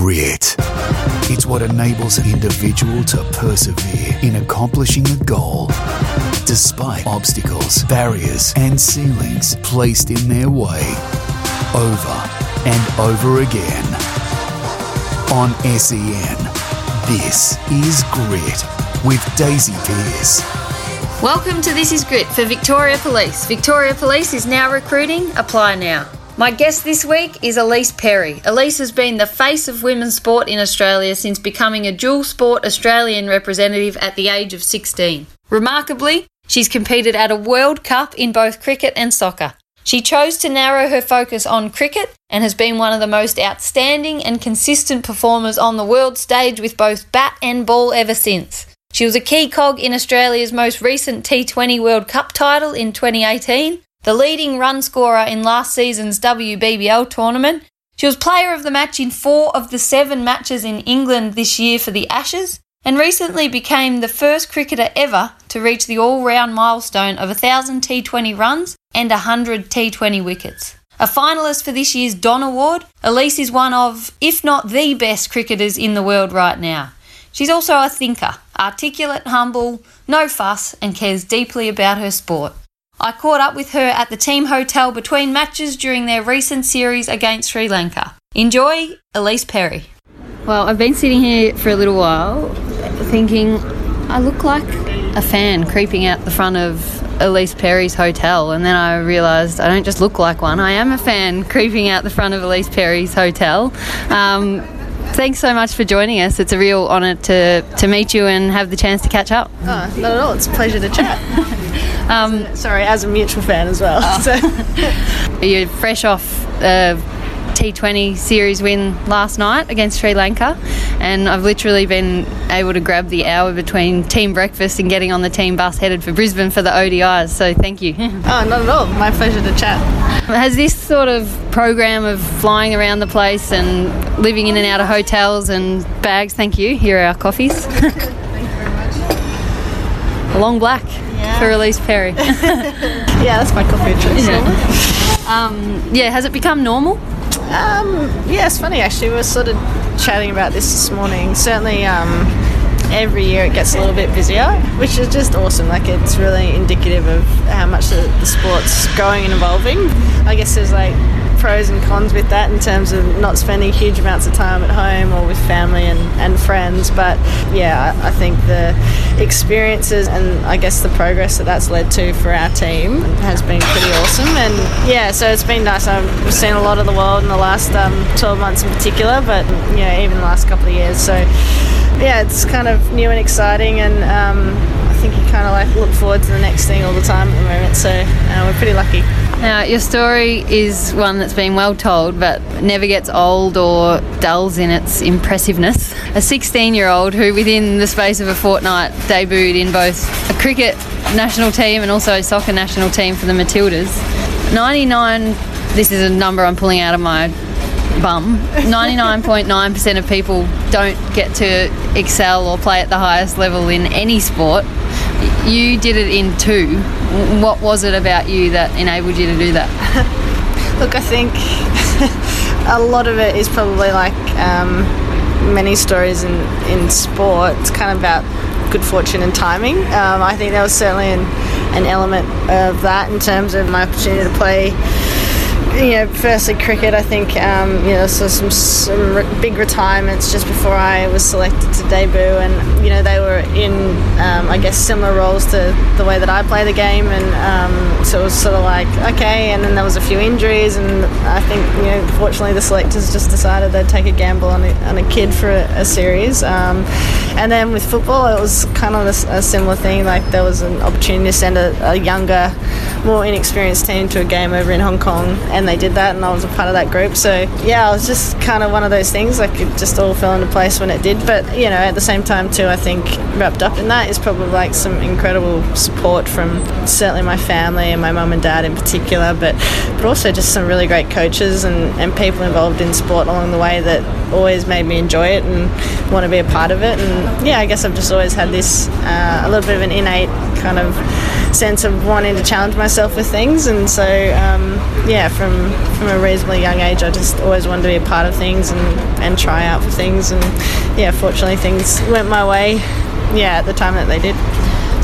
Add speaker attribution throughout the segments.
Speaker 1: grit. It's what enables an individual to persevere in accomplishing a goal, despite obstacles, barriers, and ceilings placed in their way, over and over again. On SEN, this is Grit with Daisy Pearce.
Speaker 2: Welcome to This is Grit for Victoria Police. Victoria Police is now recruiting. Apply now. My guest this week is Ellyse Perry. Ellyse has been the face of women's sport in Australia since becoming a dual sport Australian representative at the age of 16. Remarkably, she's competed at a World Cup in both cricket and soccer. She chose to narrow her focus on cricket and has been one of the most outstanding and consistent performers on the world stage with both bat and ball ever since. She was a key cog in Australia's most recent T20 World Cup title in 2018 the leading run scorer in last season's WBBL tournament. She was player of the match in four of the seven matches in England this year for the Ashes, and recently became the first cricketer ever to reach the all round milestone of 1,000 T20 runs and 100 T20 wickets. A finalist for this year's Don Award, Ellyse is one of, if not the best cricketers in the world right now. She's also a thinker, articulate, humble, no fuss, and cares deeply about her sport. I caught up with her at the team hotel between matches during their recent series against Sri Lanka. Enjoy, Ellyse Perry. Well, I've been sitting here for a little while thinking I look like a fan creeping out the front of Ellyse Perry's hotel, and then I realised I don't just look like one, I am a fan creeping out the front of Ellyse Perry's hotel. Um, thanks so much for joining us. It's a real honour to, to meet you and have the chance to catch up.
Speaker 3: Oh, not at all. It's a pleasure to chat. um, Sorry, as a mutual fan as well. Oh.
Speaker 2: So. You're fresh off a T20 series win last night against Sri Lanka, and I've literally been able to grab the hour between team breakfast and getting on the team bus headed for Brisbane for the ODIs. So thank you.
Speaker 3: oh, not at all. My pleasure to chat.
Speaker 2: Has this sort of program of flying around the place and living in and out of hotels and bags? Thank you. Here are our coffees.
Speaker 3: thank you very much.
Speaker 2: Long black yeah. for Ellyse Perry.
Speaker 3: yeah, that's my coffee choice.
Speaker 2: Yeah. Um, yeah, has it become normal?
Speaker 3: Um, yeah, it's funny actually. We were sort of chatting about this this morning. Certainly, um, every year it gets a little bit busier, which is just awesome. Like it's really indicative of how much the, the sport's growing and evolving. I guess there's like pros and cons with that in terms of not spending huge amounts of time at home or with family and, and friends. But yeah, I think the experiences and I guess the progress that that's led to for our team has been pretty awesome. And yeah, so it's been nice. I've seen a lot of the world in the last um, 12 months in particular, but know, even the last couple of years. So yeah, it's kind of new and exciting and um, think you kind of like look forward to the next thing all the time at the moment. So uh, we're pretty lucky.
Speaker 2: Now, your story is one that's been well told, but never gets old or dulls in its impressiveness. A 16 year old who, within the space of a fortnight, debuted in both a cricket national team and also a soccer national team for the Matildas. 99, this is a number I'm pulling out of my bum. 99.9% of people don't get to excel or play at the highest level in any sport. You did it in two. What was it about you that enabled you to do that?
Speaker 3: Look, I think a lot of it is probably like um, many stories in, in sport. It's kind of about good fortune and timing. Um, I think there was certainly an, an element of that in terms of my opportunity to play you know, firstly cricket. I think um, you know, so some some re- big retirements just before I was selected to debut, and you know, they were in um, I guess similar roles to the way that I play the game, and um, so it was sort of like okay. And then there was a few injuries, and I think you know, fortunately, the selectors just decided they'd take a gamble on a, on a kid for a, a series. Um, and then with football, it was kind of a, a, similar thing. Like there was an opportunity to send a, a younger, more inexperienced team to a game over in Hong Kong, and and they did that, and I was a part of that group. So yeah, I was just kind of one of those things. Like it just all fell into place when it did. But you know, at the same time too, I think wrapped up in that is probably like some incredible support from certainly my family and my mum and dad in particular, but but also just some really great coaches and, and people involved in sport along the way that always made me enjoy it and want to be a part of it. And yeah, I guess I've just always had this uh, a little bit of an innate kind of sense of wanting to challenge myself with things, and so um, yeah, from from a reasonably young age, I just always wanted to be a part of things and, and try out for things, and yeah, fortunately things went my way. Yeah, at the time that they did.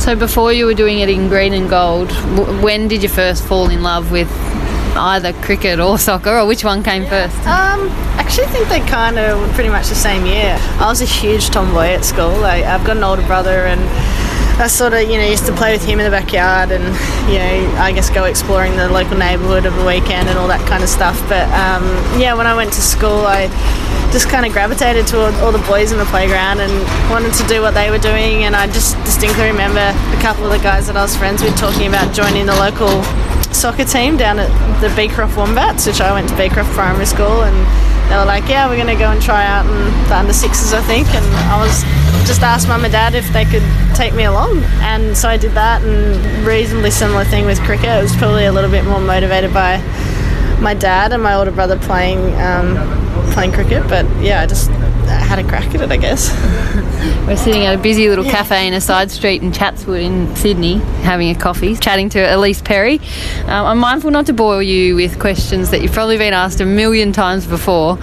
Speaker 2: So before you were doing it in green and gold, w- when did you first fall in love with either cricket or soccer, or which one came first?
Speaker 3: Um, actually, I think they kind of were pretty much the same year. I was a huge tomboy at school. I, I've got an older brother, and I sort of, you know, used to play with him in the backyard, and you know, I guess go exploring the local neighbourhood of the weekend and all that kind of stuff. But um, yeah, when I went to school, I just kind of gravitated to all, all the boys in the playground and wanted to do what they were doing. And I just distinctly remember a couple of the guys that I was friends with talking about joining the local soccer team down at the Beecroft Wombats, which I went to Beecroft Primary School, and they were like, "Yeah, we're going to go and try out in the under sixes, I think." And I was just asked mum and dad if they could take me along, and so I did that. And reasonably similar thing with cricket. It was probably a little bit more motivated by my dad and my older brother playing um, playing cricket, but yeah, I just had a crack at it, I guess.
Speaker 2: We're sitting at a busy little cafe in a side street in Chatswood in Sydney, having a coffee, chatting to Ellyse Perry. Um, I'm mindful not to bore you with questions that you've probably been asked a million times before.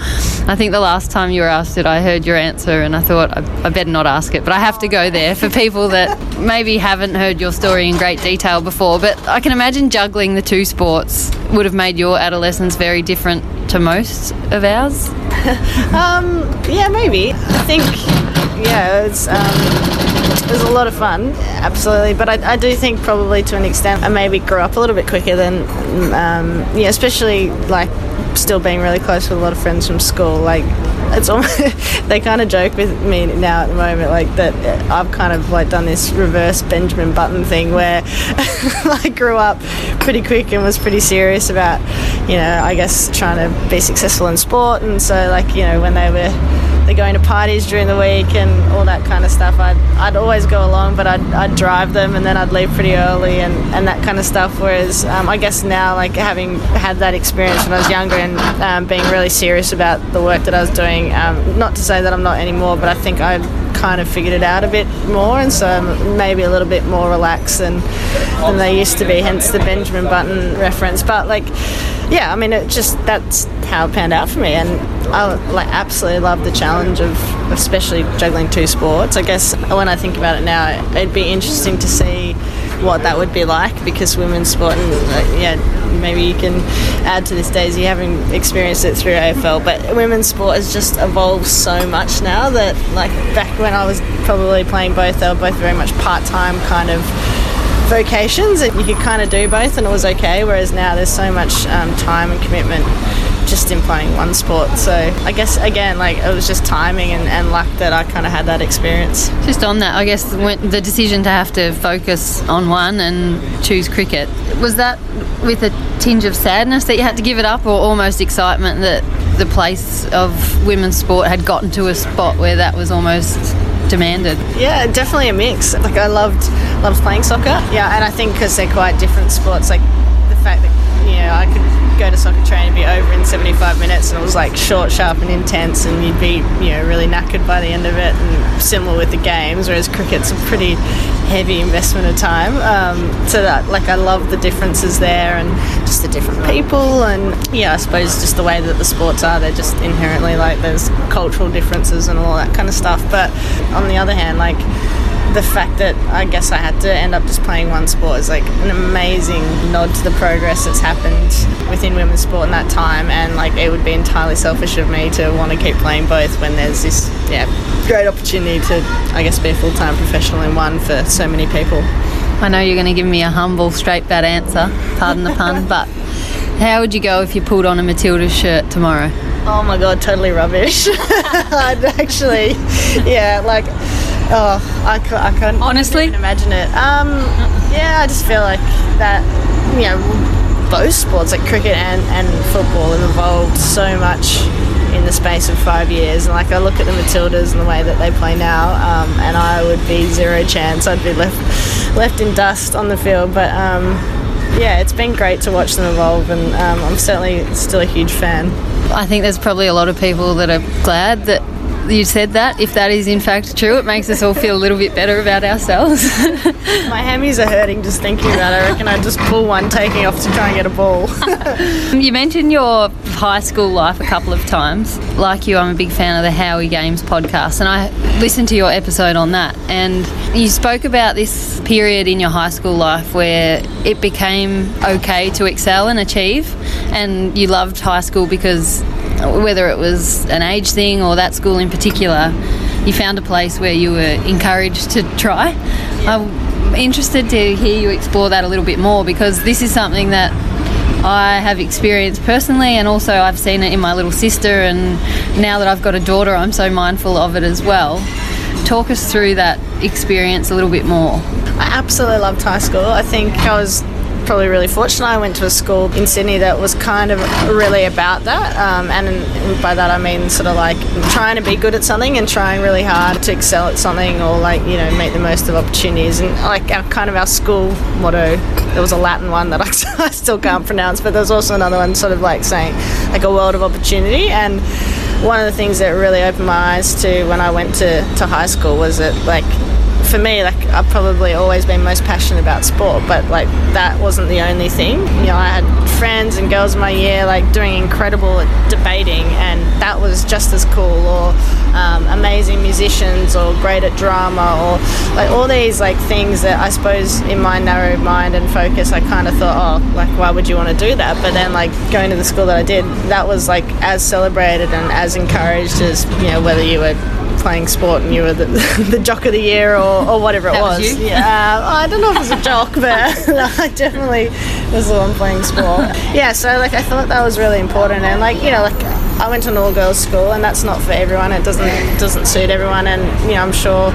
Speaker 2: I think the last time you were asked it, I heard your answer, and I thought I, I better not ask it, but I have to go there for people that maybe haven't heard your story in great detail before. But I can imagine juggling the two sports would have made your adolescence very different to most of ours.
Speaker 3: um, yeah, maybe. I think, yeah, it's um, it was a lot of fun, absolutely. But I, I, do think probably to an extent I maybe grew up a little bit quicker than, um, yeah, especially like still being really close with a lot of friends from school. Like it's almost they kind of joke with me now at the moment, like that I've kind of like done this reverse Benjamin Button thing where I grew up pretty quick and was pretty serious about, you know, I guess trying to be successful in sport, and so like you know when they were they're going to parties during the week and all that kind of stuff. I'd, I'd always go along, but I'd, I'd drive them and then I'd leave pretty early and, and that kind of stuff. Whereas um, I guess now, like having had that experience when I was younger and um, being really serious about the work that I was doing, um, not to say that I'm not anymore, but I think I kind of figured it out a bit more and so I'm maybe a little bit more relaxed than, than they used to be, hence the Benjamin Button reference. But like, yeah, I mean, it just that's how it panned out for me, and I like absolutely love the challenge of especially juggling two sports. I guess when I think about it now, it'd be interesting to see what that would be like because women's sport and yeah maybe you can add to this daisy having experienced it through AFL but women's sport has just evolved so much now that like back when I was probably playing both they were both very much part-time kind of vocations and you could kind of do both and it was okay whereas now there's so much um, time and commitment just in playing one sport. So i guess again like it was just timing and, and luck that i kind of had that experience.
Speaker 2: Just on that i guess the decision to have to focus on one and choose cricket was that with a tinge of sadness that you had to give it up or almost excitement that the place of women's sport had gotten to a spot where that was almost demanded.
Speaker 3: Yeah, definitely a mix. Like I loved loved playing soccer. Yeah, and I think because they're quite different sports, like the fact that know I could go to soccer training and be over in 75 minutes and it was like short, sharp and intense and you'd be, you know, really knackered by the end of it and similar with the games, whereas cricket's a pretty heavy investment of time. Um, so that, like, I love the differences there and just the different people and, yeah, I suppose just the way that the sports are, they're just inherently like there's cultural differences and all that kind of stuff. But on the other hand, like, the fact that I guess I had to end up just playing one sport is like an amazing nod to the progress that's happened within women's sport in that time and like it would be entirely selfish of me to want to keep playing both when there's this yeah great opportunity to I guess be a full-time professional in one for so many people.
Speaker 2: I know you're going to give me a humble straight bad answer, pardon the pun, but how would you go if you pulled on a Matilda shirt tomorrow?
Speaker 3: Oh my god, totally rubbish. I'd actually, yeah, like Oh, I, I couldn't
Speaker 2: honestly
Speaker 3: imagine it. Um, yeah, I just feel like that. You know, both sports like cricket and, and football have evolved so much in the space of five years. And like I look at the Matildas and the way that they play now, um, and I would be zero chance. I'd be left left in dust on the field. But um, yeah, it's been great to watch them evolve, and um, I'm certainly still a huge fan.
Speaker 2: I think there's probably a lot of people that are glad that you said that. If that is in fact true, it makes us all feel a little bit better about ourselves.
Speaker 3: My hammies are hurting just thinking about it. I reckon I'd just pull one taking off to try and get a ball.
Speaker 2: you mentioned your high school life a couple of times. Like you, I'm a big fan of the Howie Games podcast, and I listened to your episode on that. And you spoke about this period in your high school life where it became okay to excel and achieve, and you loved high school because whether it was an age thing or that school in particular, you found a place where you were encouraged to try. I'm interested to hear you explore that a little bit more because this is something that I have experienced personally, and also I've seen it in my little sister. And now that I've got a daughter, I'm so mindful of it as well. Talk us through that experience a little bit more.
Speaker 3: I absolutely loved high school. I think I was probably really fortunate. I went to a school in Sydney that was kind of really about that, um, and by that I mean sort of like trying to be good at something and trying really hard to excel at something, or like you know make the most of opportunities. And like our, kind of our school motto, there was a Latin one that I, still can't pronounce, but there's also another one sort of like saying like a world of opportunity and one of the things that really opened my eyes to when I went to, to high school was that like for me, like I've probably always been most passionate about sport, but like that wasn't the only thing. You know, I had friends and girls in my year like doing incredible at debating, and that was just as cool. Or um, amazing musicians, or great at drama, or like all these like things that I suppose in my narrow mind and focus, I kind of thought, oh, like why would you want to do that? But then like going to the school that I did, that was like as celebrated and as encouraged as you know whether you were playing sport and you were the, the jock of the year or, or whatever it
Speaker 2: that
Speaker 3: was.
Speaker 2: was
Speaker 3: yeah, uh, I don't know if it was a jock, but I definitely was the one playing sport. Yeah, so like I thought that was really important, and like you know, like I went to an all girls school, and that's not for everyone. It doesn't doesn't suit everyone, and you know, I'm sure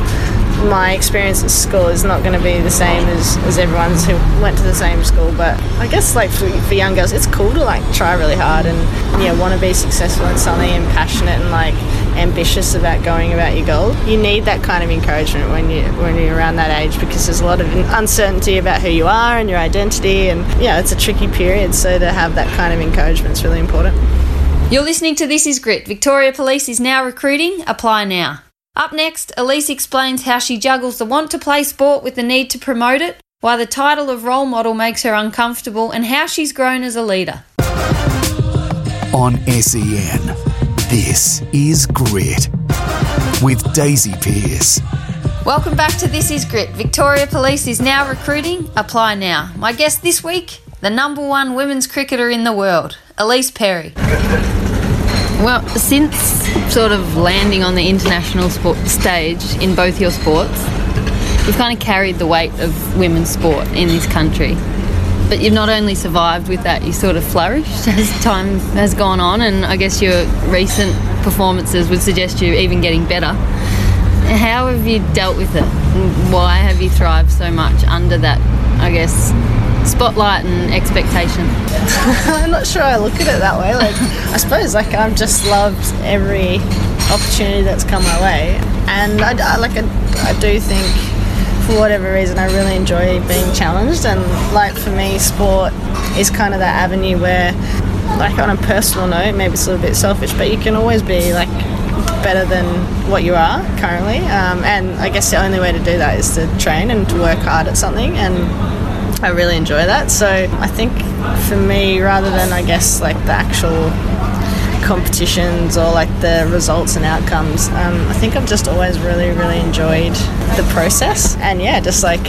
Speaker 3: my experience at school is not going to be the same as, as everyone's who went to the same school but I guess like for, for young girls it's cool to like try really hard and you know want to be successful in something and passionate and like ambitious about going about your goal you need that kind of encouragement when you when you're around that age because there's a lot of uncertainty about who you are and your identity and yeah it's a tricky period so to have that kind of encouragement is really important
Speaker 2: you're listening to This Is Grit. Victoria Police is now recruiting. Apply now. Up next, Ellyse explains how she juggles the want to play sport with the need to promote it, why the title of role model makes her uncomfortable, and how she's grown as a leader.
Speaker 1: On SEN, this is Grit with Daisy Pearce.
Speaker 2: Welcome back to This Is Grit. Victoria Police is now recruiting. Apply now. My guest this week, the number one women's cricketer in the world, Ellyse Perry. Well, since sort of landing on the international sport stage in both your sports, you've kind of carried the weight of women's sport in this country. But you've not only survived with that, you sort of flourished as time has gone on, and I guess your recent performances would suggest you even getting better. How have you dealt with it? Why have you thrived so much under that, I guess, spotlight and expectation?
Speaker 3: I'm not sure I look at it that way. Like, I suppose like I've just loved every opportunity that's come my way, and I, I like I, I do think for whatever reason I really enjoy being challenged, and like for me, sport is kind of that avenue where, like on a personal note, maybe it's a little bit selfish, but you can always be like better than what you are currently. Um, and I guess the only way to do that is to train and to work hard at something. And I really enjoy that. So I think for me, rather than I guess like the actual competitions or like the results and outcomes, um, I think I've just always really, really enjoyed the process. And yeah, just like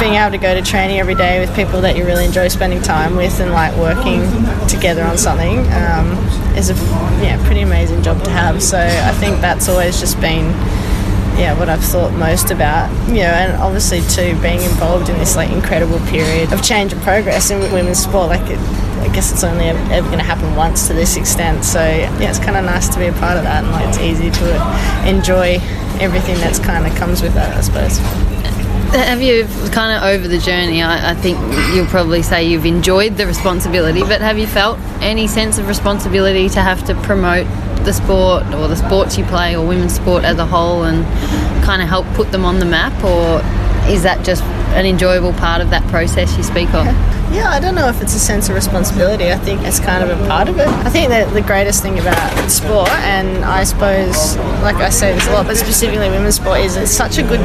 Speaker 3: being able to go to training every day with people that you really enjoy spending time with and like working together on something um, is a yeah pretty amazing job to have. So I think that's always just been yeah, what I've thought most about. You know, and obviously too being involved in this like incredible period of change and progress in women's sport. Like, it, I guess it's only ever, going to happen once to this extent. So yeah, it's kind of nice to be a part of that, and like it's easy to enjoy everything that's kind of comes with that, I suppose.
Speaker 2: Have you kind of over the journey? I, I, think you'll probably say you've enjoyed the responsibility, but have you felt any sense of responsibility to have to promote the sport or the sports you play or women's sport as a whole and kind of help put them on the map? Or is that just an enjoyable part of that process you speak of?
Speaker 3: Yeah, I don't know if it's a sense of responsibility. I think it's kind of a part of it. I think that the greatest thing about sport, and I suppose, like I say this a lot, but specifically women's sport, is it's such a good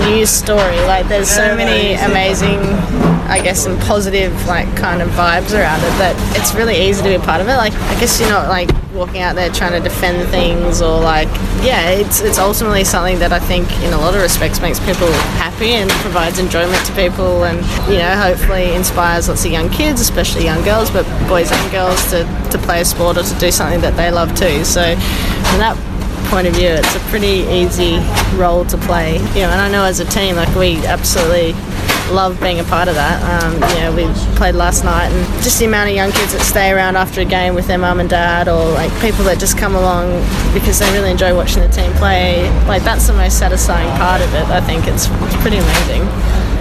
Speaker 3: news story. Like, there's so many amazing, I guess, and positive, like, kind of vibes around it that it's really easy to be a part of it. Like, I guess you're not like walking out there trying to defend things or like, yeah, it's it's ultimately something that I think, in a lot of respects, makes people happy and provides enjoyment to people, and you know, hopefully inspires lots of young kids, especially young girls, but boys and girls to, to play a sport or to do something that they love too. So, from that point of view, it's a pretty easy role to play. You know, and I know as a team, like we absolutely love being a part of that. Um, you know, we played last night, and just the amount of young kids that stay around after a game with their mum and dad, or like people that just come along because they really enjoy watching the team play. Like that's the most satisfying part of it. I think it's, it's pretty amazing.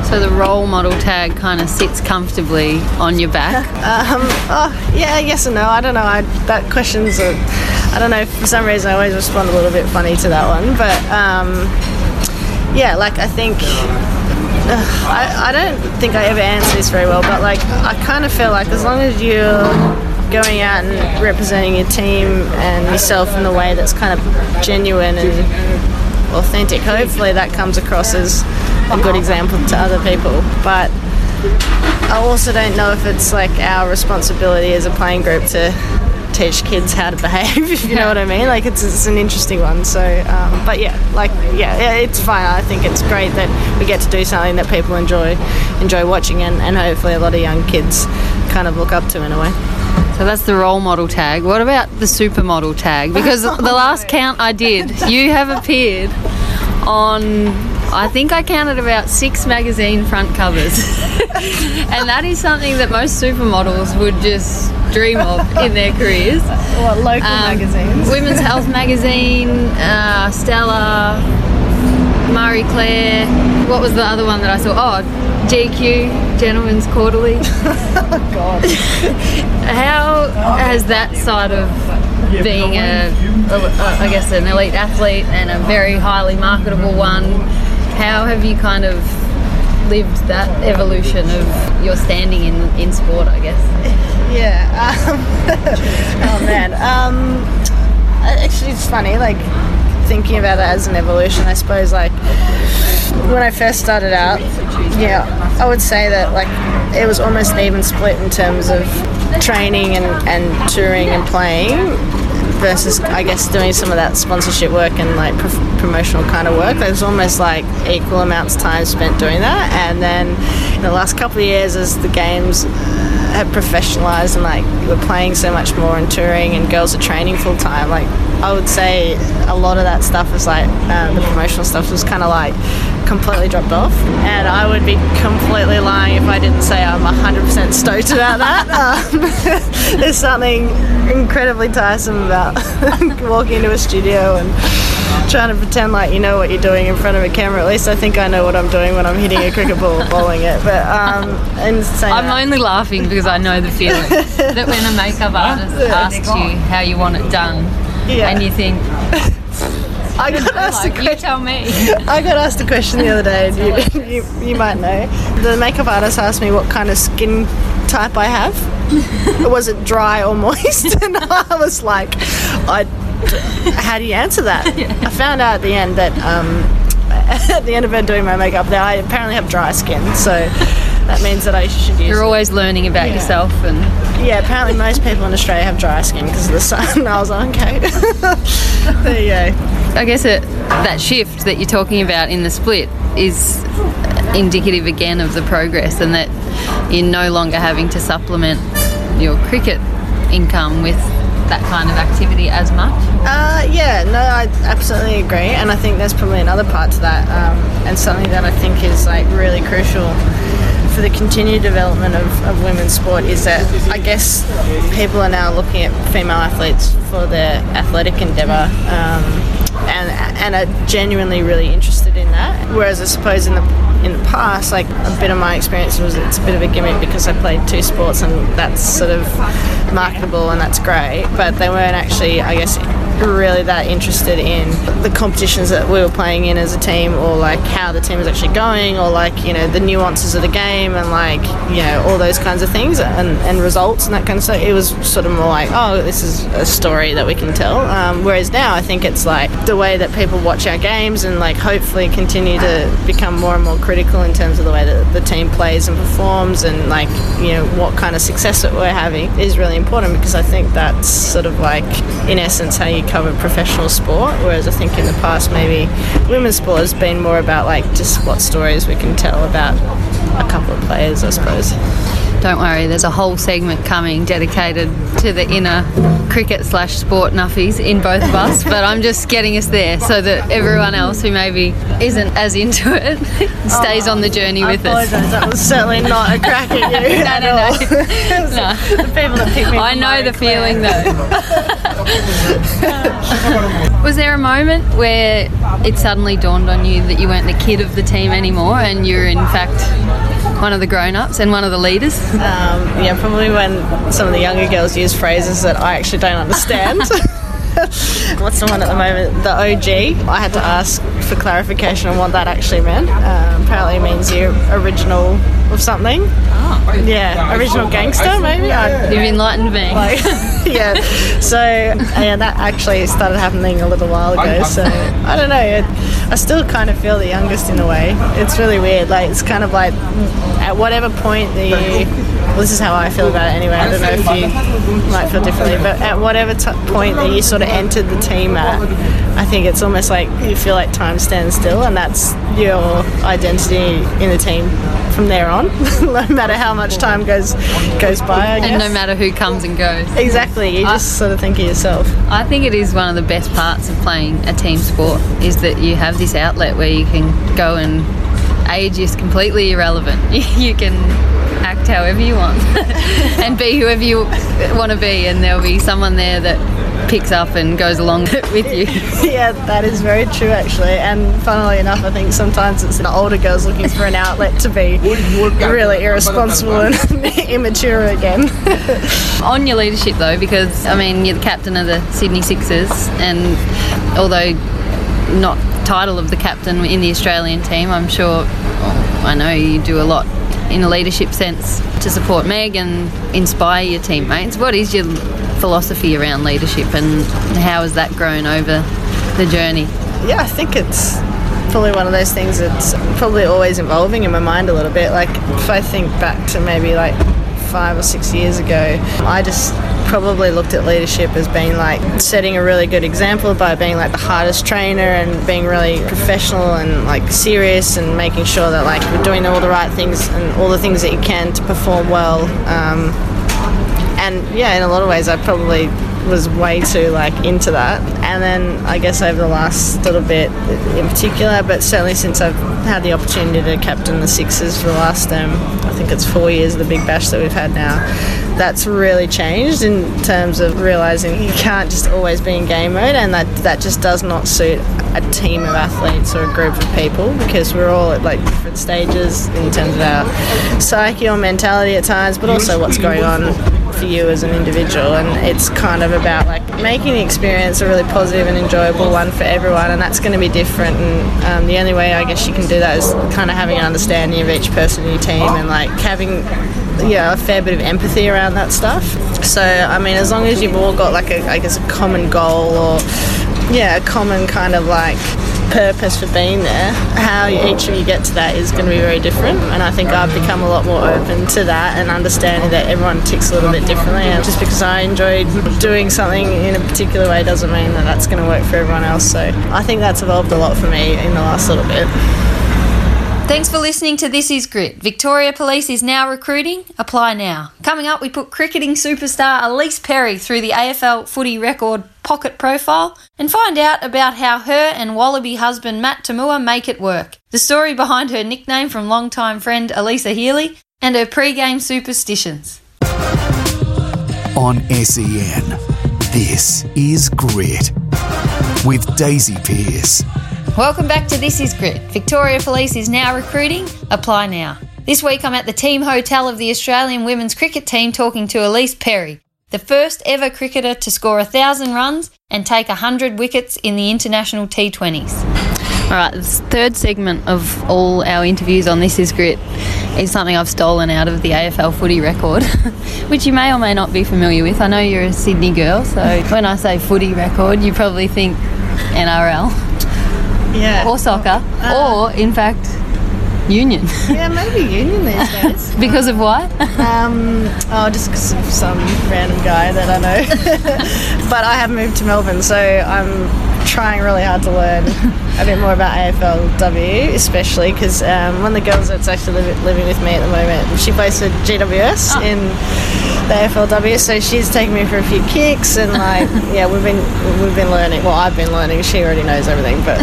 Speaker 2: So the role model tag kind of sits comfortably on your back.
Speaker 3: Um, oh, yeah, yes and no. I don't know. I, that question's a, I don't know. For some reason, I always respond a little bit funny to that one. But um, yeah, like I think. I, I don't think I ever answer this very well, but like I kind of feel like as long as you're going out and representing your team and yourself in the way that's kind of genuine and authentic, hopefully that comes across as a good example to other people. But I also don't know if it's like our responsibility as a playing group to teach kids how to behave, if you know what I mean. Like it's, it's an interesting one. So, um, but yeah, like yeah, yeah, it's fine. I think it's great that we get to do something that people enjoy, enjoy watching, and, and hopefully a lot of young kids kind of look up to in a way.
Speaker 2: So that's the role model tag. What about the supermodel tag? Because the last count I did, you have appeared on, I think I counted about six magazine front covers. and that is something that most supermodels would just dream of in their careers.
Speaker 3: What local
Speaker 2: Um, Women's Health Magazine, uh, Stella, Marie Claire. What was the other one that I saw? Oh, GQ, Gentlemen's Quarterly.
Speaker 3: God.
Speaker 2: How has that side of being a, a, I guess, an elite athlete and a very highly marketable one, how have you kind of lived that evolution of your standing in, in sport, I guess?
Speaker 3: Yeah. Um, oh man. Um, actually, it's funny. Like thinking about it as an evolution. I suppose like when I first started out, yeah, I would say that like it was almost an even split in terms of training and, and touring and playing versus I guess doing some of that sponsorship work and like pro- promotional kind of work. There's almost like equal amounts of time spent doing that, and then in the last couple of years, as the games have professionalized and like we're playing so much more and touring and girls are training full time like I would say a lot of that stuff is like um, the promotional stuff was kind of like completely dropped off. And I would be completely lying if I didn't say I'm 100% stoked about that. Um, there's something incredibly tiresome about walking into a studio and trying to pretend like you know what you're doing in front of a camera. At least I think I know what I'm doing when I'm hitting a cricket ball or bowling it. But um, and saying
Speaker 2: I'm
Speaker 3: that-
Speaker 2: only laughing because I know the feeling that when a makeup artist asks you how you want it done,
Speaker 3: Yeah.
Speaker 2: and you think,
Speaker 3: I got asked a
Speaker 2: like, you
Speaker 3: question.
Speaker 2: tell me.
Speaker 3: I got asked a question the other day, and you, you, you might know. The makeup artist asked me what kind of skin type I have. was it dry or moist? And I was like, I, how do you answer that? I found out at the end that um, at the end of doing my makeup, that I apparently have dry skin. So that means that I should use.
Speaker 2: You're always learning about
Speaker 3: Yeah.
Speaker 2: yourself and
Speaker 3: yeah, apparently most people in Australia have dry skin because of the sun. I was like, okay. there you go.
Speaker 2: I guess it, that shift that you're talking about in the split is indicative again of the progress and that you're no longer having to supplement your cricket income with that kind of activity as much.
Speaker 3: Uh, yeah, no, I absolutely agree, and I think there's probably another part to that, um, and something that I think is like really crucial for the continued development of, of women's sport is that I guess people are now looking at female athletes for their athletic endeavour. Um, and, and are genuinely really interested in that. Whereas I suppose in the in the past, like a bit of my experience was it's a bit of a gimmick because I played two sports and that's sort of marketable and that's great, but they weren't actually, I guess, really that interested in the competitions that we were playing in as a team or like how the team was actually going or like you know the nuances of the game and like you know all those kinds of things and, and results and that kind of stuff. It was sort of more like oh this is a story that we can tell. Um, whereas now I think it's like the way that people watch our games and like hopefully continue to become more and more critical in terms of the way that the team plays and performs and like you know what kind of success that we're having is really important because I think that's sort of like in essence how you cover professional sport whereas I think in the past maybe women's sport has been more about like just what stories we can tell about a couple of players I suppose
Speaker 2: don't worry, there's a whole segment coming dedicated to the inner cricket slash sport nuffies in both of us, but I'm just getting us there so that everyone else who maybe isn't as into it stays oh, on the journey with
Speaker 3: us. Oh, that was certainly not a crack at you. no, no, no. no. The people that picked me
Speaker 2: I know the feeling though. was there a moment where it suddenly dawned on you that you weren't the kid of the team anymore and you're in fact one of the grown-ups and one of the leaders?
Speaker 3: Um, yeah, probably when some of the younger girls use phrases that I actually don't understand. What's the one at the moment? The OG. I had to ask for clarification on what that actually meant. Um, apparently, it means the original of something. Oh. Yeah, original gangster, maybe.
Speaker 2: I, You've enlightened me. Like,
Speaker 3: yeah. So, yeah, that actually started happening a little while ago. So, I don't know. It, I still kind of feel the youngest in a way. It's really weird. Like, it's kind of like at whatever point that you well, this is how I feel about it anyway. I don't know if you might feel differently, but at whatever t- point that you sort of entered the team at, I think it's almost like you feel like time stands still, and that's your identity in the team from there on. no matter how much time goes goes by,
Speaker 2: and no matter who comes and goes.
Speaker 3: Exactly, you just sort of think of yourself.
Speaker 2: I think it is one of the best parts of playing a team sport is that you have this outlet where you can go and age is completely irrelevant. you can act however you want and be whoever you want to be, and there'll be someone there that picks up and goes along with you.
Speaker 3: yeah, that is very true actually. And funnily enough, I think sometimes it's the older girls looking for an outlet to be really irresponsible and immature again.
Speaker 2: On your leadership though, because I mean, you're the captain of the Sydney Sixers, and although not title of the captain in the Australian team, I'm sure I know you do a lot in a leadership sense to support Meg and inspire your teammates. What is your philosophy around leadership and how has that grown over the journey?
Speaker 3: Yeah, I think it's probably one of those things that's probably always evolving in my mind a little bit. Like if I think back to maybe like five or six years ago, I just probably looked at leadership as being like setting a really good example by being like the hardest trainer and being really professional and like serious and making sure that like we're doing all the right things and all the things that you can to perform well. Um, and yeah, in a lot of ways, I probably was way too like into that. And then I guess over the last little bit in particular, but certainly since I've had the opportunity to captain the Sixers for the last um, I think it's four years the Big Bash that we've had now. That's really changed in terms of realizing you can't just always be in game mode, and that that just does not suit a team of athletes or a group of people because we're all at like different stages in terms of our psyche or mentality at times, but also what's going on for you as an individual and it's kind of about like making the experience a really positive and enjoyable one for everyone and that's going to be different and um, the only way I guess you can do that is kind of having an understanding of each person in your team and like having yeah a fair bit of empathy around that stuff. So I mean as long as you've all got like a I guess a common goal or yeah a common kind of like purpose for being there, how each of you get to that is going to be very different. And I think I've become a lot more open to that and understanding that everyone ticks a little bit differently. And just because I enjoy doing something in a particular way doesn't mean that that's going to work for everyone else. So I think that's evolved a lot for me in the last little bit.
Speaker 2: Thanks for listening to This Is Grit. Victoria Police is now recruiting. Apply now. Coming up, we put cricketing superstar Ellyse Perry through the AFL footy record pocket profile and find out about how her and Wallaby husband Matt Toomua make it work, the story behind her nickname from longtime friend Alyssa Healy, and her pre-game superstitions.
Speaker 1: On SEN, this is Grit with Daisy Pearce.
Speaker 2: Welcome back to This Is Grit. Victoria Police is now recruiting. Apply now. This week I'm at the team hotel of the Australian women's cricket team talking to Ellyse Perry. the first ever cricketer to score a thousand runs and take a hundred wickets in the international T20s. All right, the third segment of all our interviews on This Is Grit is something I've stolen out of the AFL footy record, which you may or may not be familiar with. I know you're a Sydney girl, so when I say footy record, you probably think NRL
Speaker 3: Yeah.
Speaker 2: or soccer, uh, or in fact, union.
Speaker 3: yeah, maybe union these days.
Speaker 2: because of what?
Speaker 3: Um, oh, just because of some random guy that I know. but I have moved to Melbourne, so I'm trying really hard to learn a bit more about AFLW, especially because um, one of the girls that's actually li- living with me at the moment, she plays for GWS in the AFLW, so she's taken me for a few kicks and like, yeah, we've been we've been learning. Well, I've been learning. She already knows everything, but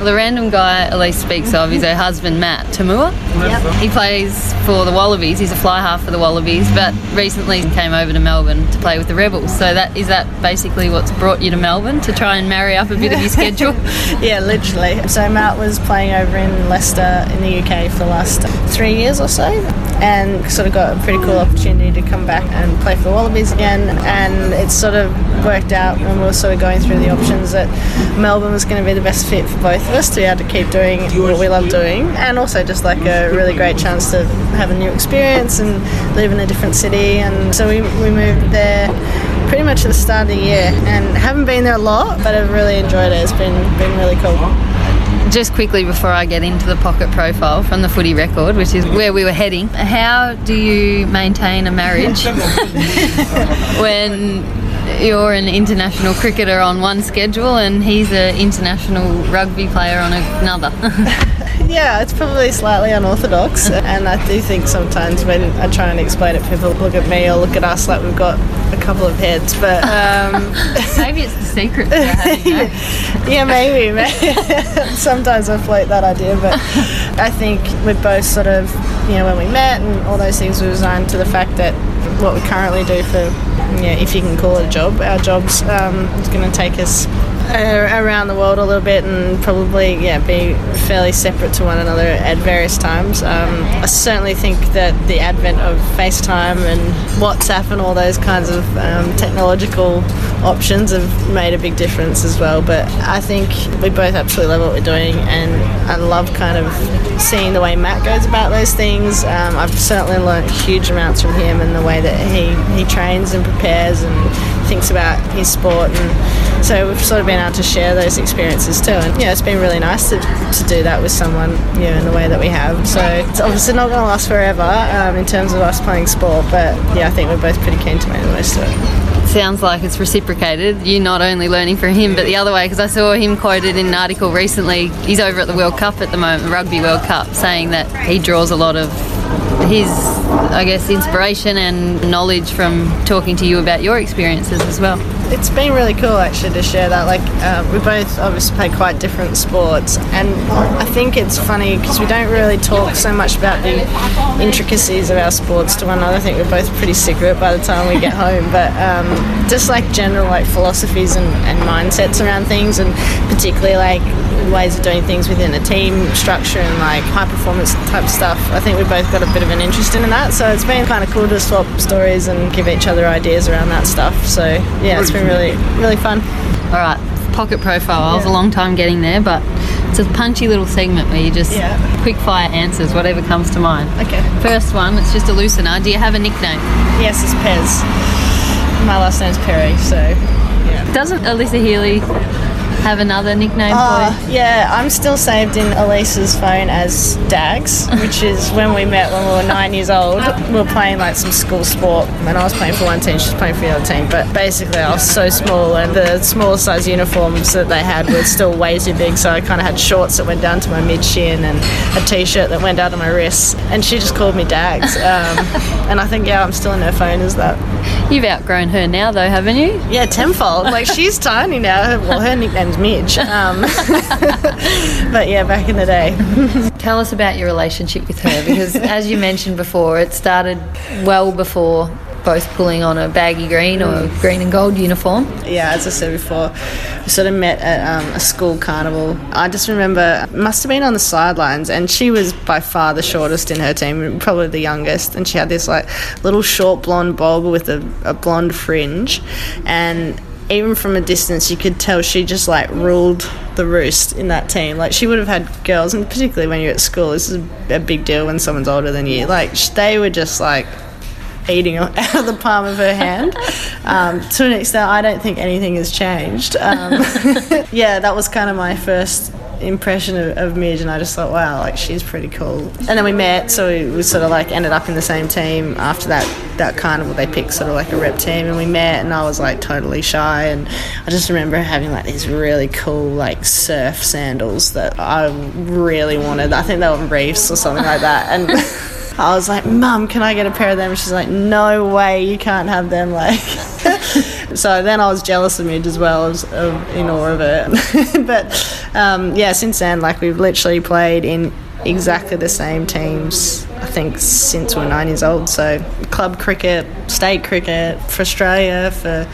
Speaker 2: Well, the random guy Ellyse speaks of is her husband Matt Toomua.
Speaker 3: Yep.
Speaker 2: He plays for the Wallabies. He's a fly half for the Wallabies, but recently came over to Melbourne to play with the Rebels. So that is that basically what's brought you to Melbourne to try and marry up a bit of your schedule.
Speaker 3: yeah, literally. So Matt was playing over in Leicester in the UK for the last three years or so, and sort of got a pretty cool opportunity to come back and play for the Wallabies again. And it sort of worked out when we were sort of going through the options that Melbourne was going to be the best fit for both of us to be able to keep doing what we love doing, and also just like a really great chance to have a new experience and live in a different city. And so we, we moved there pretty much at the start of the year and haven't been there a lot but I've really enjoyed it it's been been really cool
Speaker 2: Just quickly before I get into the pocket profile from the footy record, which is where we were heading, how do you maintain a marriage when you're an international cricketer on one schedule and he's an international rugby player on another?
Speaker 3: yeah it's probably slightly unorthodox and I do think sometimes when I try and explain it people look at me or look at us like we've got a couple of heads but um,
Speaker 2: Maybe it's the secret that.
Speaker 3: yeah, maybe. maybe. Sometimes I float that idea, but I think we're both sort of, you know, when we met and all those things, we resigned to the fact that what we currently do for, yeah, if you can call it a job, our jobs um, is going to take us around the world a little bit and probably, yeah, be fairly separate to one another at various times. Um, I certainly think that the advent of FaceTime and WhatsApp and all those kinds of um, technological options have made a big difference as well. But I think we both absolutely love what we're doing, and I love kind of seeing the way Matt goes about those things. Um, I've certainly learnt huge amounts from him and the way that he, he trains and prepares and thinks about his sport. And so we've sort of been able to share those experiences too. And yeah, it's been really nice to, to do that with someone, you know, in the way that we have. So it's obviously not going to last forever um, in terms of us playing sport, but yeah, I think we're both pretty keen to make the most of it.
Speaker 2: Sounds like it's reciprocated. You're not only learning from him, but the other way, because I saw him quoted in an article recently. He's over at the World Cup at the moment, the Rugby World Cup, saying that he draws a lot of his, I guess, inspiration and knowledge from talking to you about your experiences as well.
Speaker 3: It's been really cool actually to share that. Like, uh, we both obviously play quite different sports, and I think it's funny because we don't really talk so much about the intricacies of our sports to one another. I think we're both pretty secret by the time we get home, but um, just like general like philosophies and, and mindsets around things, and particularly like ways of doing things within a team structure and like high performance type stuff. I think we both got a bit of an interest in that, so it's been kind of cool to swap stories and give each other ideas around that stuff. So yeah, it's been really really fun.
Speaker 2: All right, pocket profile. I was a long time getting there, but it's a punchy little segment where you just
Speaker 3: Yeah.
Speaker 2: quick fire answers, whatever comes to mind.
Speaker 3: Okay.
Speaker 2: First one, it's just a loosener. Do you have a nickname?
Speaker 3: Yes, it's Pez. My last name's Perry, so yeah.
Speaker 2: Doesn't Alyssa Healy have another nickname
Speaker 3: Uh,
Speaker 2: for you?
Speaker 3: yeah, I'm still saved in Alyssa's phone as Dags, which is when we met when we were nine years old. We were playing like some school sport, and I was playing for one team, she was playing for the other team. But basically, I was so small, and the smaller size uniforms that they had were still way too big. So I kind of had shorts that went down to my mid shin and a t-shirt that went down to my wrists, and she just called me Dags. Um, and I think yeah, I'm still in her phone as that.
Speaker 2: You've outgrown her now, though, haven't you?
Speaker 3: Yeah, tenfold. Like she's tiny now. Well, her Midge. Um, but yeah, back in the day.
Speaker 2: Tell us about your relationship with her because, as you mentioned before, it started well before both pulling on a baggy green or
Speaker 3: Mm.
Speaker 2: green and gold uniform.
Speaker 3: Yeah, as I said before, we sort of met at um, a school carnival. I just remember, must have been on the sidelines, and she was by far the shortest in her team, probably the youngest. And she had this like little short blonde bob with a, a blonde fringe, and even from a distance, you could tell she just like ruled the roost in that team. Like she would have had girls, and particularly when you're at school, this is a big deal when someone's older than you. Like they were just like eating out of the palm of her hand. Um, to an extent, I don't think anything has changed. Um, yeah, that was kind of my first impression of, of Midge, and I just thought, wow, like she's pretty cool. And then we met, so we, we sort of like ended up in the same team after that that carnival. They picked sort of like a rep team, and we met, and I was like totally shy, and I just remember having like these really cool like surf sandals that I really wanted. I think they were Reefs or something like that, and. I was like, Mum, can I get a pair of them? She's like, No way, you can't have them. Like, so then I was jealous of Midge as well, as of, in awe of it. but um, yeah, since then, like we've literally played in exactly the same teams. I think since we're nine years old. So club cricket, state cricket for Australia, for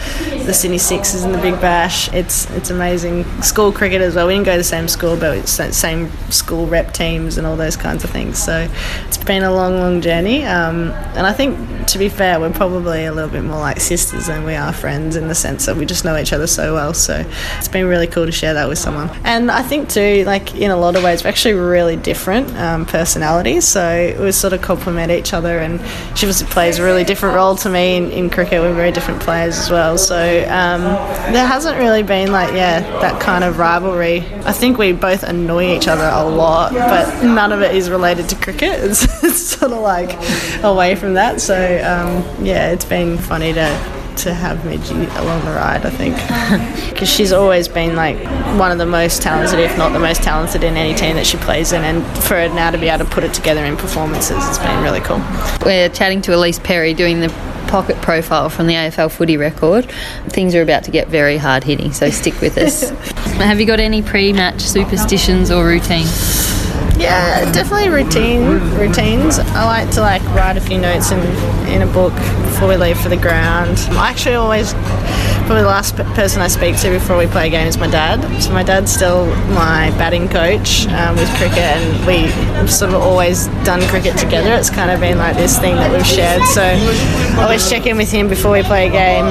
Speaker 3: the Sydney Sixers and the Big Bash. It's it's amazing. School cricket as well. We didn't go to the same school, but it's same school rep teams and all those kinds of things. So it's been a long, long journey. Um, and I think, to be fair, we're probably a little bit more like sisters than we are friends in the sense that we just know each other so well. So it's been really cool to share that with someone. And I think too, like in a lot of ways, we're actually really different um, personalities. So we sort of complement each other. And she obviously plays a really different role to me in, in cricket. We're very different players as well. So um, there hasn't really been like yeah that kind of rivalry. I think we both annoy each other a lot, but none of it is related to cricket. It's, it's sort of like away from that. So um, yeah, it's been funny to to have Midgie along the ride, I think. Because she's always been like one of the most talented, if not the most talented, in any team that she plays in. And for her now to be able to put it together in performances, it's been really cool.
Speaker 2: We're chatting to Ellyse Perry doing the pocket profile from the AFL footy record. Things are about to get very hard hitting, so stick with us. Have you got any pre match superstitions or routines?
Speaker 3: Yeah, definitely routine routines. I like to like write a few notes in in a book before we leave for the ground. I actually always probably the last pe- person I speak to before we play a game is my dad. So my dad's still my batting coach um, with cricket, and we have sort of always done cricket together. It's kind of been like this thing that we've shared. So I always check in with him before we play a game,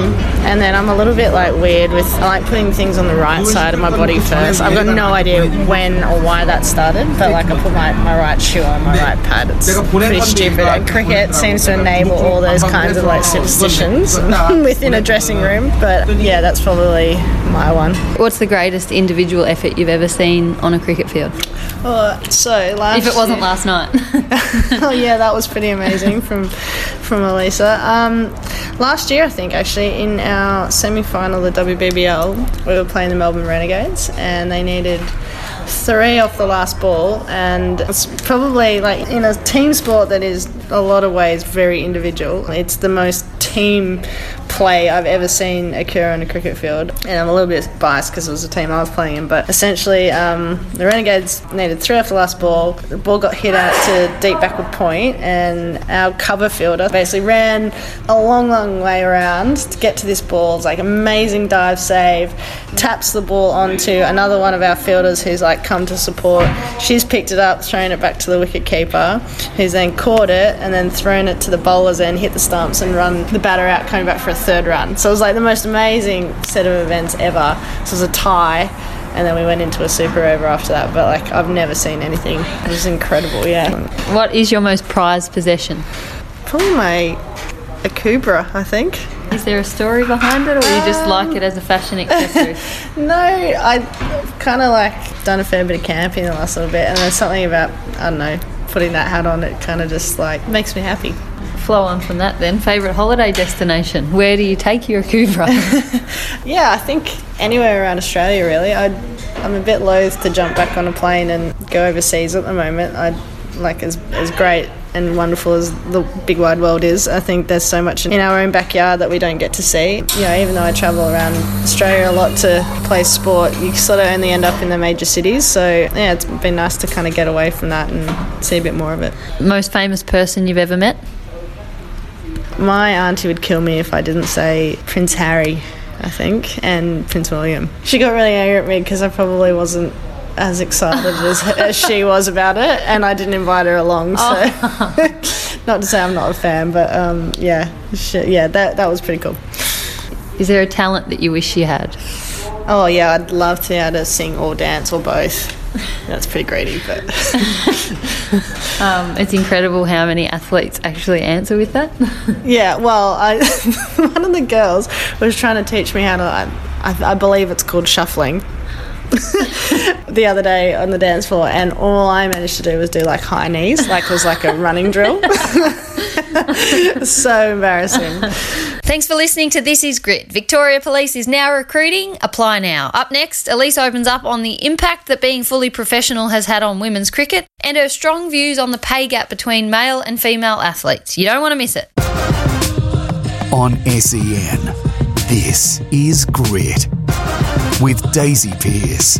Speaker 3: and then I'm a little bit like weird with I like putting things on the right side of my body first. I've got no idea when or why that started, but like I put my, my right shoe on my right pad. It's pretty stupid. And cricket seems to enable all those kinds of like superstitions within a dressing room. But yeah, that's probably my one.
Speaker 2: What's the greatest individual effort you've ever seen on a cricket field?
Speaker 3: Oh, so last
Speaker 2: If it wasn't
Speaker 3: year-
Speaker 2: last night.
Speaker 3: oh yeah, that was pretty amazing from from Alyssa. Um, last year, I think actually in our semi final the WBBL, we were playing the Melbourne Renegades, and they needed three off the last ball, and it's probably like in a team sport that is a lot of ways very individual. It's the most team play I've ever seen occur on a cricket field, and I'm a little bit biased because it was the team I was playing in. But essentially, um, the Renegades needed three off the last ball. The ball got hit out to deep backward point, and our cover fielder basically ran a long, long way around to get to this ball. It's like amazing dive save, taps the ball onto another one of our fielders who's like come to support. She's picked it up, thrown it back to the wicket keeper, who's then caught it and then thrown it to the bowlers and hit the stumps and run the batter out, coming back for a third run. So it was like the most amazing set of events ever. So it was a tie and then we went into a super over after that. But like I've never seen anything. It was incredible. Yeah,
Speaker 2: what is your most prized possession?
Speaker 3: probably my Akubra, I think.
Speaker 2: Is there a story behind it, or you just um, like it as a fashion accessory?
Speaker 3: No, I kind of like done a fair bit of camping the last little bit, and there's something about I don't know putting that hat on. It kind of just like makes me happy.
Speaker 2: Flow on from that then. Favourite holiday destination? Where do you take your Akubra?
Speaker 3: Yeah, I think anywhere around Australia really. I I'm a bit loath to jump back on a plane and go overseas at the moment. I like as as great and wonderful as the big wide world is. I think there's so much in our own backyard that we don't get to see. You know, even though I travel around Australia a lot to play sport, you sort of only end up in the major cities. So yeah, it's been nice to kind of get away from that and see a bit more of it.
Speaker 2: Most famous person you've ever met?
Speaker 3: My auntie would kill me if I didn't say Prince Harry, I think, and Prince William. She got really angry at me because I probably wasn't as excited as, as she was about it, and I didn't invite her along. So, oh. not to say I'm not a fan, but um, yeah, she, yeah, that that was pretty cool.
Speaker 2: Is there a talent that you wish you had?
Speaker 3: Oh yeah, I'd love to be able to sing or dance or both. That's pretty greedy, but
Speaker 2: um, it's incredible how many athletes actually answer with that.
Speaker 3: yeah, well, I one of the girls was trying to teach me how to. I, I, I believe it's called shuffling. the other day on the dance floor, and all I managed to do was do like high knees, like it was like a running drill. so embarrassing.
Speaker 2: Thanks for listening to This Is Grit. Victoria Police is now recruiting. Apply now. Up next, Ellyse opens up on the impact that being fully professional has had on women's cricket and her strong views on the pay gap between male and female athletes. You don't want to miss it.
Speaker 1: On SEN, this is Grit with Daisy Pearce.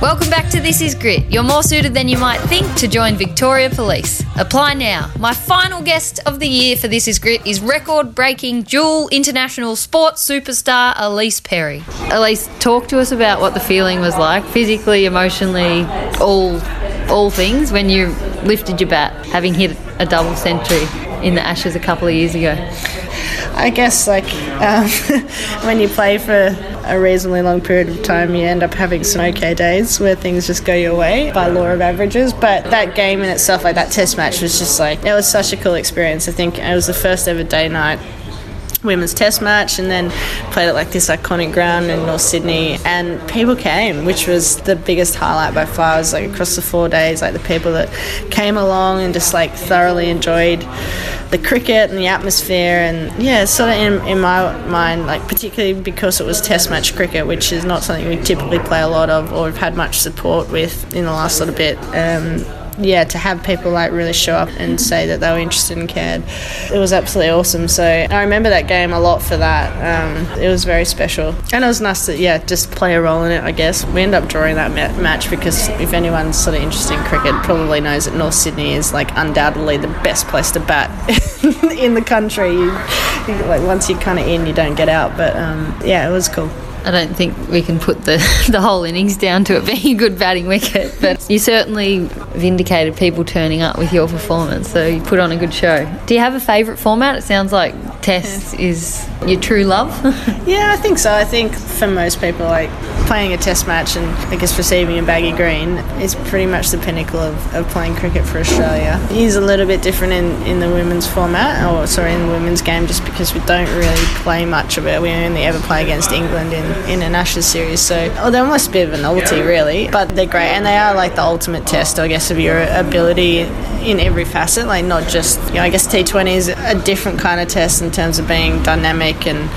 Speaker 2: Welcome back to This Is Grit. You're more suited than you might think to join Victoria Police. Apply now. My final guest of the year for This Is Grit is record breaking dual international sports superstar Ellyse Perry. Ellyse, talk to us about what the feeling was like, physically, emotionally, all all things when you lifted your bat, having hit a double century in the Ashes a couple of years ago.
Speaker 3: I guess like um, when you play for a reasonably long period of time, you end up having some okay days where things just go your way by law of averages. But that game in itself, like that test match, was just like it was such a cool experience. I think it was the first ever day night women's test match and then played at like this iconic ground in North Sydney. And people came which was the biggest highlight by far. It was like across the four days like the people that came along and just like thoroughly enjoyed the cricket and the atmosphere. And yeah sort of in, in my mind like particularly because it was test match cricket which is not something we typically play a lot of or have had much support with in the last little bit. Um, yeah, to have people like really show up and say that they were interested and cared, it was absolutely awesome. So I remember that game a lot for that. Um, it was very special, and it was nice to yeah just play a role in it. I guess we ended up drawing that ma- match because if anyone's sort of interested in cricket, probably knows that North Sydney is like undoubtedly the best place to bat in the country. You, like once you're kind of in, you don't get out. But um, yeah, it was cool.
Speaker 2: I don't think we can put the, the whole innings down to it being a good batting wicket, but you certainly vindicated people turning up with your performance, so you put on a good show. Do you have a favourite format? It sounds like Test yeah. is your true love.
Speaker 3: yeah, I think so. I think for most people, like playing a Test match and I guess receiving a baggy green is pretty much the pinnacle of, of playing cricket for Australia. It is a little bit different in, in the women's format, or sorry, in the women's game, just because we don't really play much of it. We only ever play against England in in an Ashes series. So oh, they're almost a bit of a novelty, really. But they're great, and they are like the ultimate test, I guess, of your ability in every facet. Like not just, you know, I guess T20 is a different kind of test in terms of being dynamic and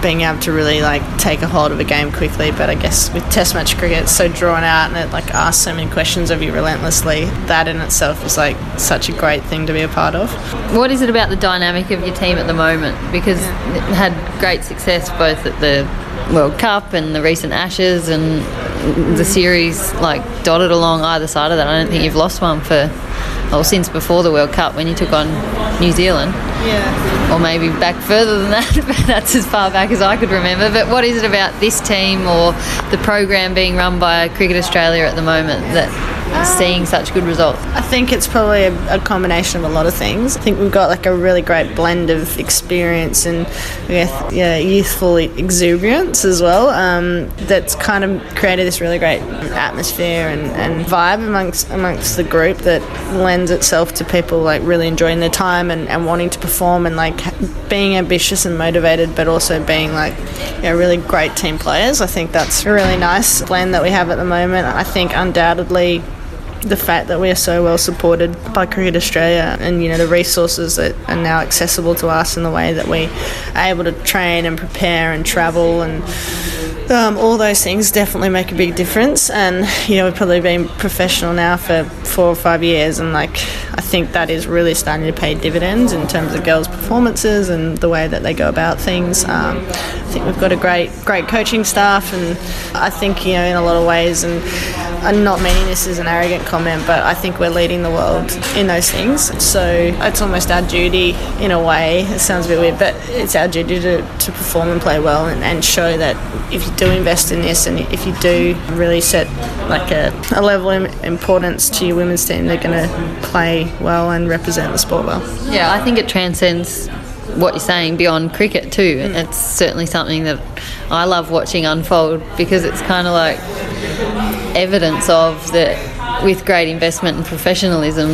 Speaker 3: being able to really like take a hold of a game quickly. But I guess with Test match cricket, it's so drawn out and it like asks so many questions of you relentlessly. That in itself is like such a great thing to be a part of.
Speaker 2: What is it about the dynamic of your team at the moment? Because yeah. it had great success both at the World Cup and the recent Ashes and the series like dotted along either side of that. I don't think you've lost one for well since before the World Cup when you took on New Zealand.
Speaker 3: Yeah.
Speaker 2: Or maybe back further than that, but that's as far back as I could remember. But what is it about this team or the program being run by Cricket Australia at the moment that seeing such good results?
Speaker 3: I think it's probably a, a, combination of a lot of things. I think we've got like a really great blend of experience and yeah, youthful exuberance as well. Um, that's kind of created this really great atmosphere and, and vibe amongst amongst the group that lends itself to people like really enjoying their time and, and wanting to perform and like being ambitious and motivated, but also being like you know, really great team players. I think that's a really nice blend that we have at the moment. I think undoubtedly the fact that we are so well supported by Cricket Australia and you know the resources that are now accessible to us in the way that we are able to train and prepare and travel and um, all those things definitely make a big difference and you know we've probably been professional now for four or five years and like I think that is really starting to pay dividends in terms of girls' performances and the way that they go about things. Um, think we've got a great great coaching staff, and I think you know in a lot of ways, and I'm not meaning this as an arrogant comment, but I think we're leading the world in those things. So it's almost our duty in a way. It sounds a bit weird, but it's our duty to, to perform and play well and, and show that if you do invest in this and if you do really set like a, a level of importance to your women's team, they're going to play well and represent the sport well.
Speaker 2: Yeah, I think it transcends what you're saying beyond cricket too. Mm. It's certainly something that I love watching unfold because it's kind of like evidence of that with great investment and professionalism,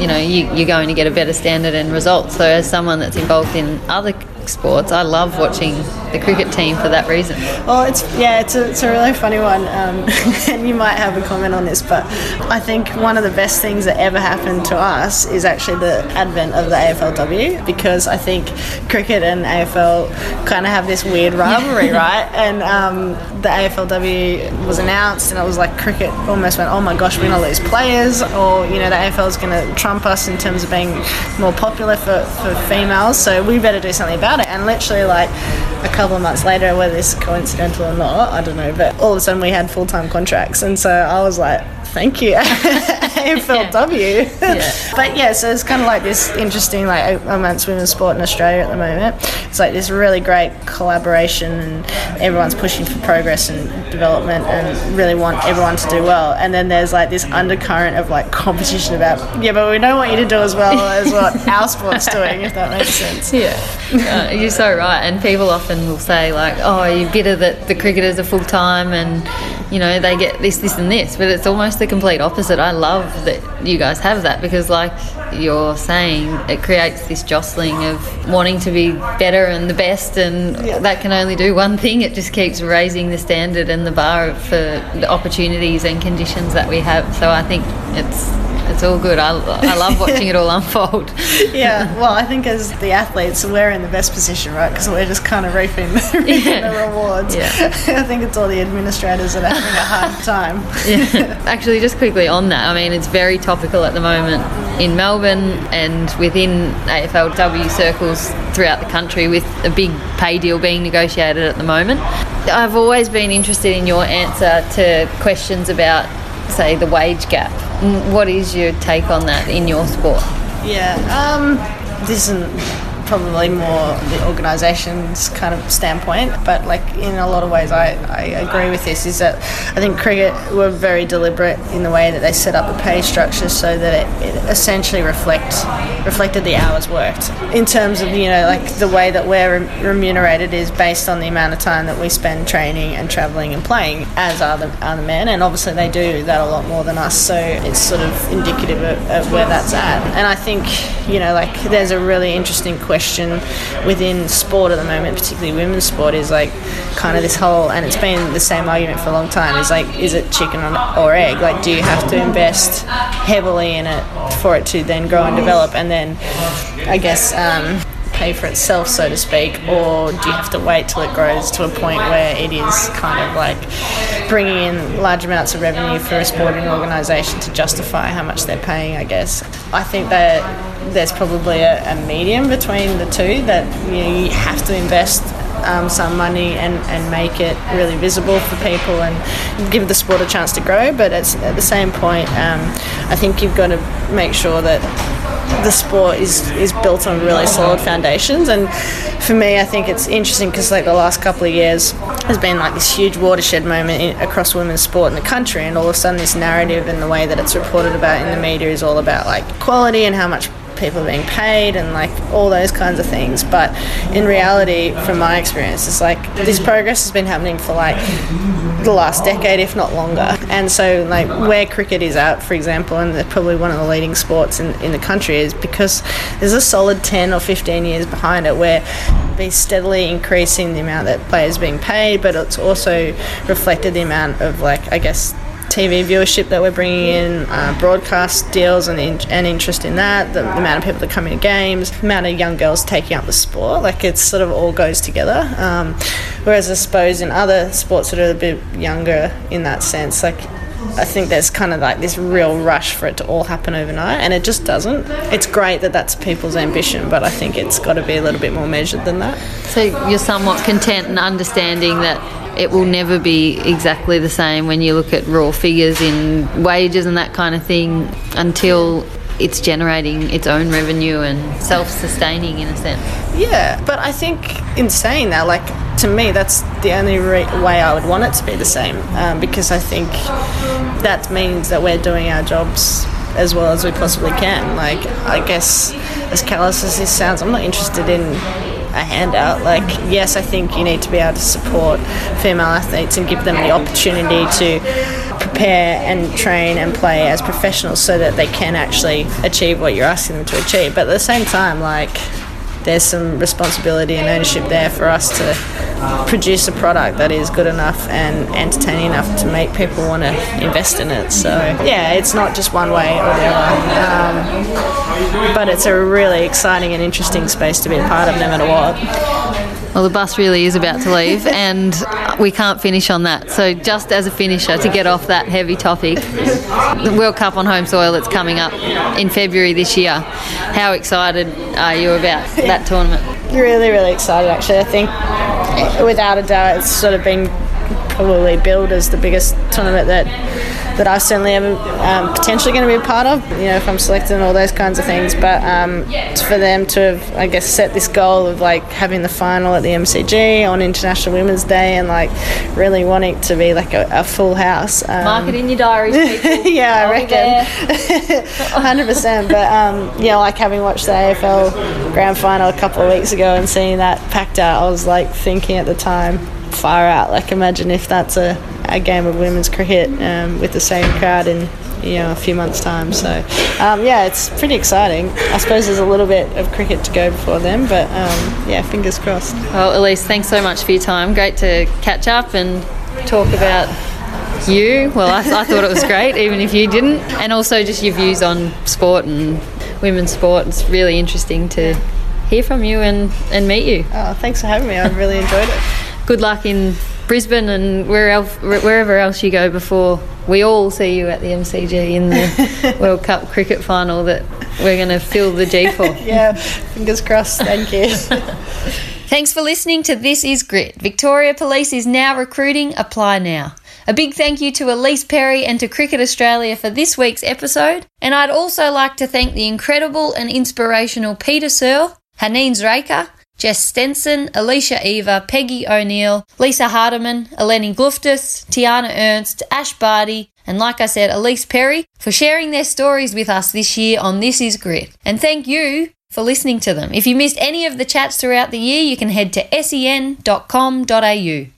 Speaker 2: you know, you, you're going to get a better standard and results. So as someone that's involved in other sports. I love watching the cricket team for that reason.
Speaker 3: Well, it's yeah, it's a, it's a really funny one, um, and you might have a comment on this, but I think one of the best things that ever happened to us is actually the advent of the AFLW because I think cricket and AFL kind of have this weird rivalry, right? And um, the AFLW was announced, and it was like cricket almost went, oh my gosh, we're gonna lose players, or you know, the AFL is gonna trump us in terms of being more popular for, for females, so we better do something about about it. And literally, like a couple of months later, whether it's coincidental or not, I don't know, but all of a sudden we had full time contracts. And so I was like, thank you, AFLW. Yeah. but yeah, so it's kind of like this interesting, like amongst women's sport in Australia at the moment. It's like this really great collaboration, and everyone's pushing for progress and development, and really want everyone to do well. And then there's like this undercurrent of like competition about, yeah, but we don't want you to do as well as what our sport's doing, if that makes sense.
Speaker 2: Yeah, uh, you're so right. And people often will say like, oh, you're bitter that the cricketers are full time and you know they get this, this, and this, but it's almost the complete opposite. I love that you guys have that because, like you're saying, it creates this jostling of wanting to be better and the best, and yeah. that can only do one thing. It just keeps raising the standard and the bar for the opportunities and conditions that we have. So I think it's it's all good. I, I love watching it all unfold.
Speaker 3: yeah, well, I think as the athletes, we're in the best position, right? Because we're just kind of reaping, reaping yeah. the rewards. Yeah. I think it's all the administrators that are having a hard time.
Speaker 2: yeah. Actually, just quickly on that, I mean, it's very topical at the moment in Melbourne and within AFLW circles throughout the country with a big pay deal being negotiated at the moment. I've always been interested in your answer to questions about say, the wage gap. What is your take on that in your sport?
Speaker 3: Yeah, um, this isn't probably more the organisation's kind of standpoint, but like in a lot of ways, I, I agree with this. Is that I think cricket were very deliberate in the way that they set up the pay structure so that it, it essentially reflect reflected the hours worked. In terms of you know like the way that we're remunerated is based on the amount of time that we spend training and travelling and playing, as are the, the men, and obviously they do that a lot more than us. So it's sort of indicative of, of where that's at. And I think you know like there's a really interesting question question within sport at the moment, particularly women's sport, is like kind of this whole, and it's been the same argument for a long time. Is like, is it chicken or egg? Like, do you have to invest heavily in it for it to then grow and develop, and then I guess. Um, pay for itself, so to speak, or do you have to wait till it grows to a point where it is kind of like bringing in large amounts of revenue for a sporting organisation to justify how much they're paying? I guess I think that there's probably a, a medium between the two that you, know, you have to invest um, some money and, and make it really visible for people and give the sport a chance to grow. But at the same point, um, I think you've got to make sure that the sport is is built on really solid foundations. And for me, I think it's interesting because like the last couple of years has been like this huge watershed moment in, across women's sport in the country, and all of a sudden this narrative and the way that it's reported about in the media is all about like quality and how much people are being paid and like all those kinds of things. But in reality, from my experience, it's like this progress has been happening for like the last decade, if not longer. And so, like where cricket is at, for example, and probably one of the leading sports in, in the country, is because there's a solid 10 or 15 years behind it where be steadily increasing the amount that players being paid, but it's also reflected the amount of like I guess TV viewership that we're bringing in, uh, broadcast deals and, in, and interest in that, the, the, amount of people that come into games, the amount of young girls taking up the sport, like it sort of all goes together. Um, whereas I suppose in other sports that are a bit younger in that sense, like I think there's kind of like this real rush for it to all happen overnight, and it just doesn't. It's great that that's people's ambition, but I think it's got to be a little bit more measured than that.
Speaker 2: So you're somewhat content and understanding that it will never be exactly the same when you look at raw figures in wages and that kind of thing until it's generating its own revenue and self-sustaining in a sense.
Speaker 3: Yeah, but I think in saying that, like to me, that's the only re- way I would want it to be the same um, because I think that means that we're doing our jobs as well as we possibly can. Like, I guess, as callous as this sounds, I'm not interested in a handout. Like, yes, I think you need to be able to support female athletes and give them the opportunity to prepare and train and play as professionals so that they can actually achieve what you're asking them to achieve. But at the same time, like, there's some responsibility and ownership there for us to produce a product that is good enough and entertaining enough to make people want to invest in it. So yeah, it's not just one way or the other, um, but it's a really exciting and interesting space to be a part of, no matter what.
Speaker 2: Well, the bus really is about to leave, and we can't finish on that. So, just as a finisher, to get off that heavy topic, the World Cup on home soil that's coming up in February this year. How excited are you about that tournament?
Speaker 3: Really, really excited. Actually, I think without a doubt, it's sort of been probably billed as the biggest tournament that that I certainly am um, potentially going to be a part of. You know, if I'm selected and all those kinds of things. But um, for them to have, I guess, set this goal of like having the final at the MCG on International Women's Day and like really wanting to be like a, a full house.
Speaker 2: Um, Mark it in your diaries,
Speaker 3: yeah, I reckon. Hundred percent. But um, yeah, like having watched the AFL Grand Final a couple of weeks ago and seeing that packed out, I was like thinking at the time far out. Like imagine if that's a, a game of women's cricket um, with the same crowd in you know a few months' time. So um, yeah, it's pretty exciting. I suppose there's a little bit of cricket to go before then, but um, yeah, fingers crossed.
Speaker 2: Well, Ellyse, thanks so much for your time. Great to catch up and talk about you. Well, I, I thought it was great, even if you didn't, and also just your views on sport and women's sport. It's really interesting to hear from you and, and meet you.
Speaker 3: Oh, thanks for having me. I've really enjoyed it
Speaker 2: good luck in Brisbane and wherever else you go before we all see you at the MCG in the World Cup cricket final that we're going to fill the G for.
Speaker 3: yeah, fingers crossed. Thank you.
Speaker 2: Thanks for listening to This Is Grit. Victoria Police is now recruiting. Apply now. A big thank you to Ellyse Perry and to Cricket Australia for this week's episode. And I'd also like to thank the incredible and inspirational Peta Searle, Haneen Zreika, Jess Stenson, Alicia Eva, Peggy O'Neill, Lisa Hardiman, Eleni Glouftsis, Tiana Ernst, Ash Barty, and like I said, Ellyse Perry for sharing their stories with us this year on This Is Grit. And thank you for listening to them. If you missed any of the chats throughout the year, you can head to sen.com.au.